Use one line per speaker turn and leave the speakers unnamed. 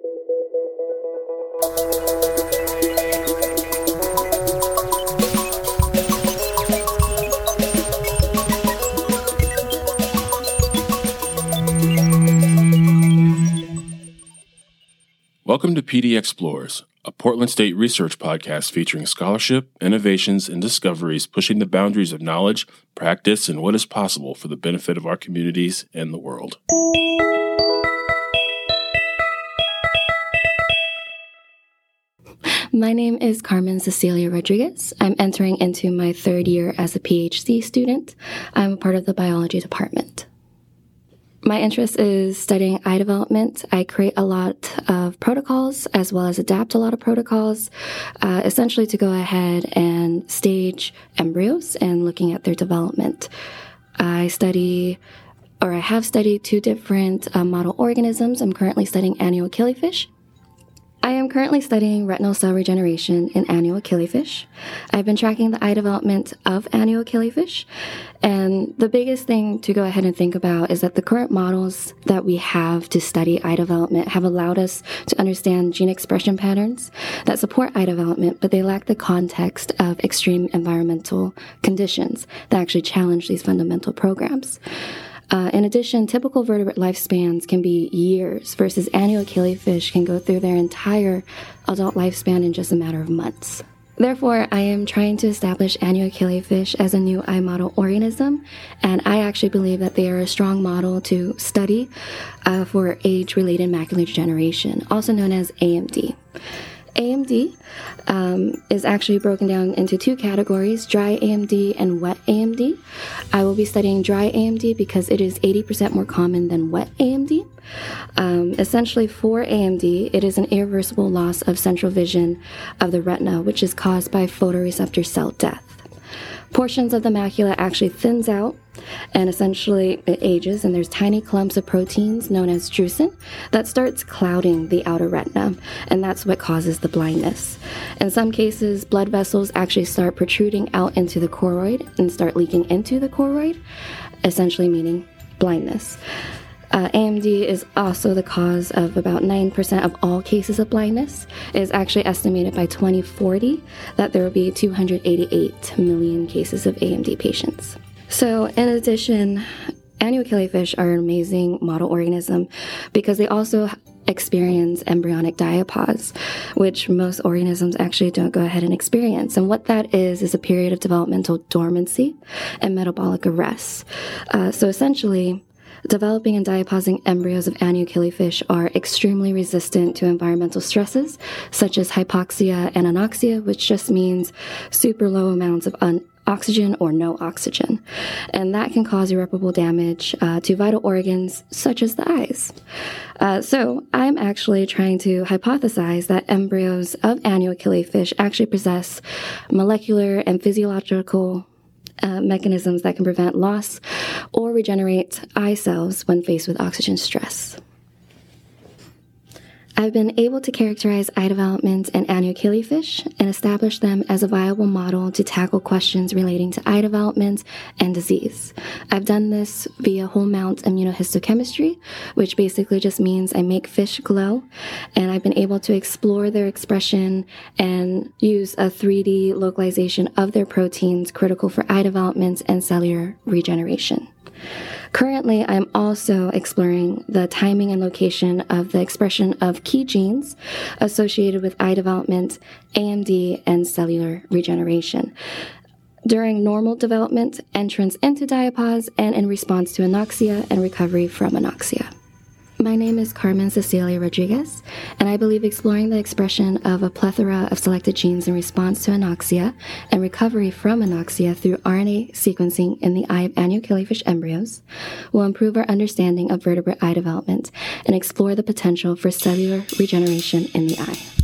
Welcome to PDXPLORES, a Portland State research podcast featuring scholarship, innovations, and discoveries pushing the boundaries of knowledge, practice, and what is possible for the benefit of our communities and the world.
My name is Carmen Cecilia Rodriguez. I'm entering into my third year as a PhD student. I'm a part of the biology department. My interest is studying eye development. I create a lot of protocols as well as adapt a lot of protocols, uh, essentially to go ahead and stage embryos and looking at their development. I study or I have studied two different uh, model organisms. I'm currently studying annual killifish I am currently studying retinal cell regeneration in annual killifish. I've been tracking the eye development of annual killifish, and the biggest thing to go ahead and think about is that the current models that we have to study eye development have allowed us to understand gene expression patterns that support eye development, but they lack the context of extreme environmental conditions that actually challenge these fundamental programs. Uh, in addition, typical vertebrate lifespans can be years versus annual killifish can go through their entire adult lifespan in just a matter of months. Therefore, I am trying to establish annual killifish as a new eye model organism, and I actually believe that they are a strong model to study uh, for age related macular degeneration, also known as AMD. AMD um, is actually broken down into two categories dry AMD and wet AMD. I will be studying dry AMD because it is 80% more common than wet AMD. Um, essentially, for AMD, it is an irreversible loss of central vision of the retina, which is caused by photoreceptor cell death portions of the macula actually thins out and essentially it ages and there's tiny clumps of proteins known as drusen that starts clouding the outer retina and that's what causes the blindness. In some cases blood vessels actually start protruding out into the choroid and start leaking into the choroid essentially meaning blindness uh, AMD is also the cause of about 9% of all cases of blindness. It is actually estimated by 2040 that there will be 288 million cases of AMD patients. So, in addition, annual killifish are an amazing model organism because they also experience embryonic diapause, which most organisms actually don't go ahead and experience. And what that is, is a period of developmental dormancy and metabolic arrest. Uh, so essentially, Developing and diapausing embryos of annual killifish are extremely resistant to environmental stresses, such as hypoxia and anoxia, which just means super low amounts of un- oxygen or no oxygen. And that can cause irreparable damage uh, to vital organs such as the eyes. Uh, so I'm actually trying to hypothesize that embryos of annual killifish actually possess molecular and physiological uh, mechanisms that can prevent loss or regenerate eye cells when faced with oxygen stress. I've been able to characterize eye development in annual killifish and establish them as a viable model to tackle questions relating to eye development and disease. I've done this via whole mount immunohistochemistry, which basically just means I make fish glow, and I've been able to explore their expression and use a 3D localization of their proteins critical for eye development and cellular regeneration. Currently, I'm also exploring the timing and location of the expression of key genes associated with eye development, AMD, and cellular regeneration during normal development, entrance into diapause, and in response to anoxia and recovery from anoxia. My name is Carmen Cecilia Rodriguez, and I believe exploring the expression of a plethora of selected genes in response to anoxia and recovery from anoxia through RNA sequencing in the eye of annual killifish embryos will improve our understanding of vertebrate eye development and explore the potential for cellular regeneration in the eye.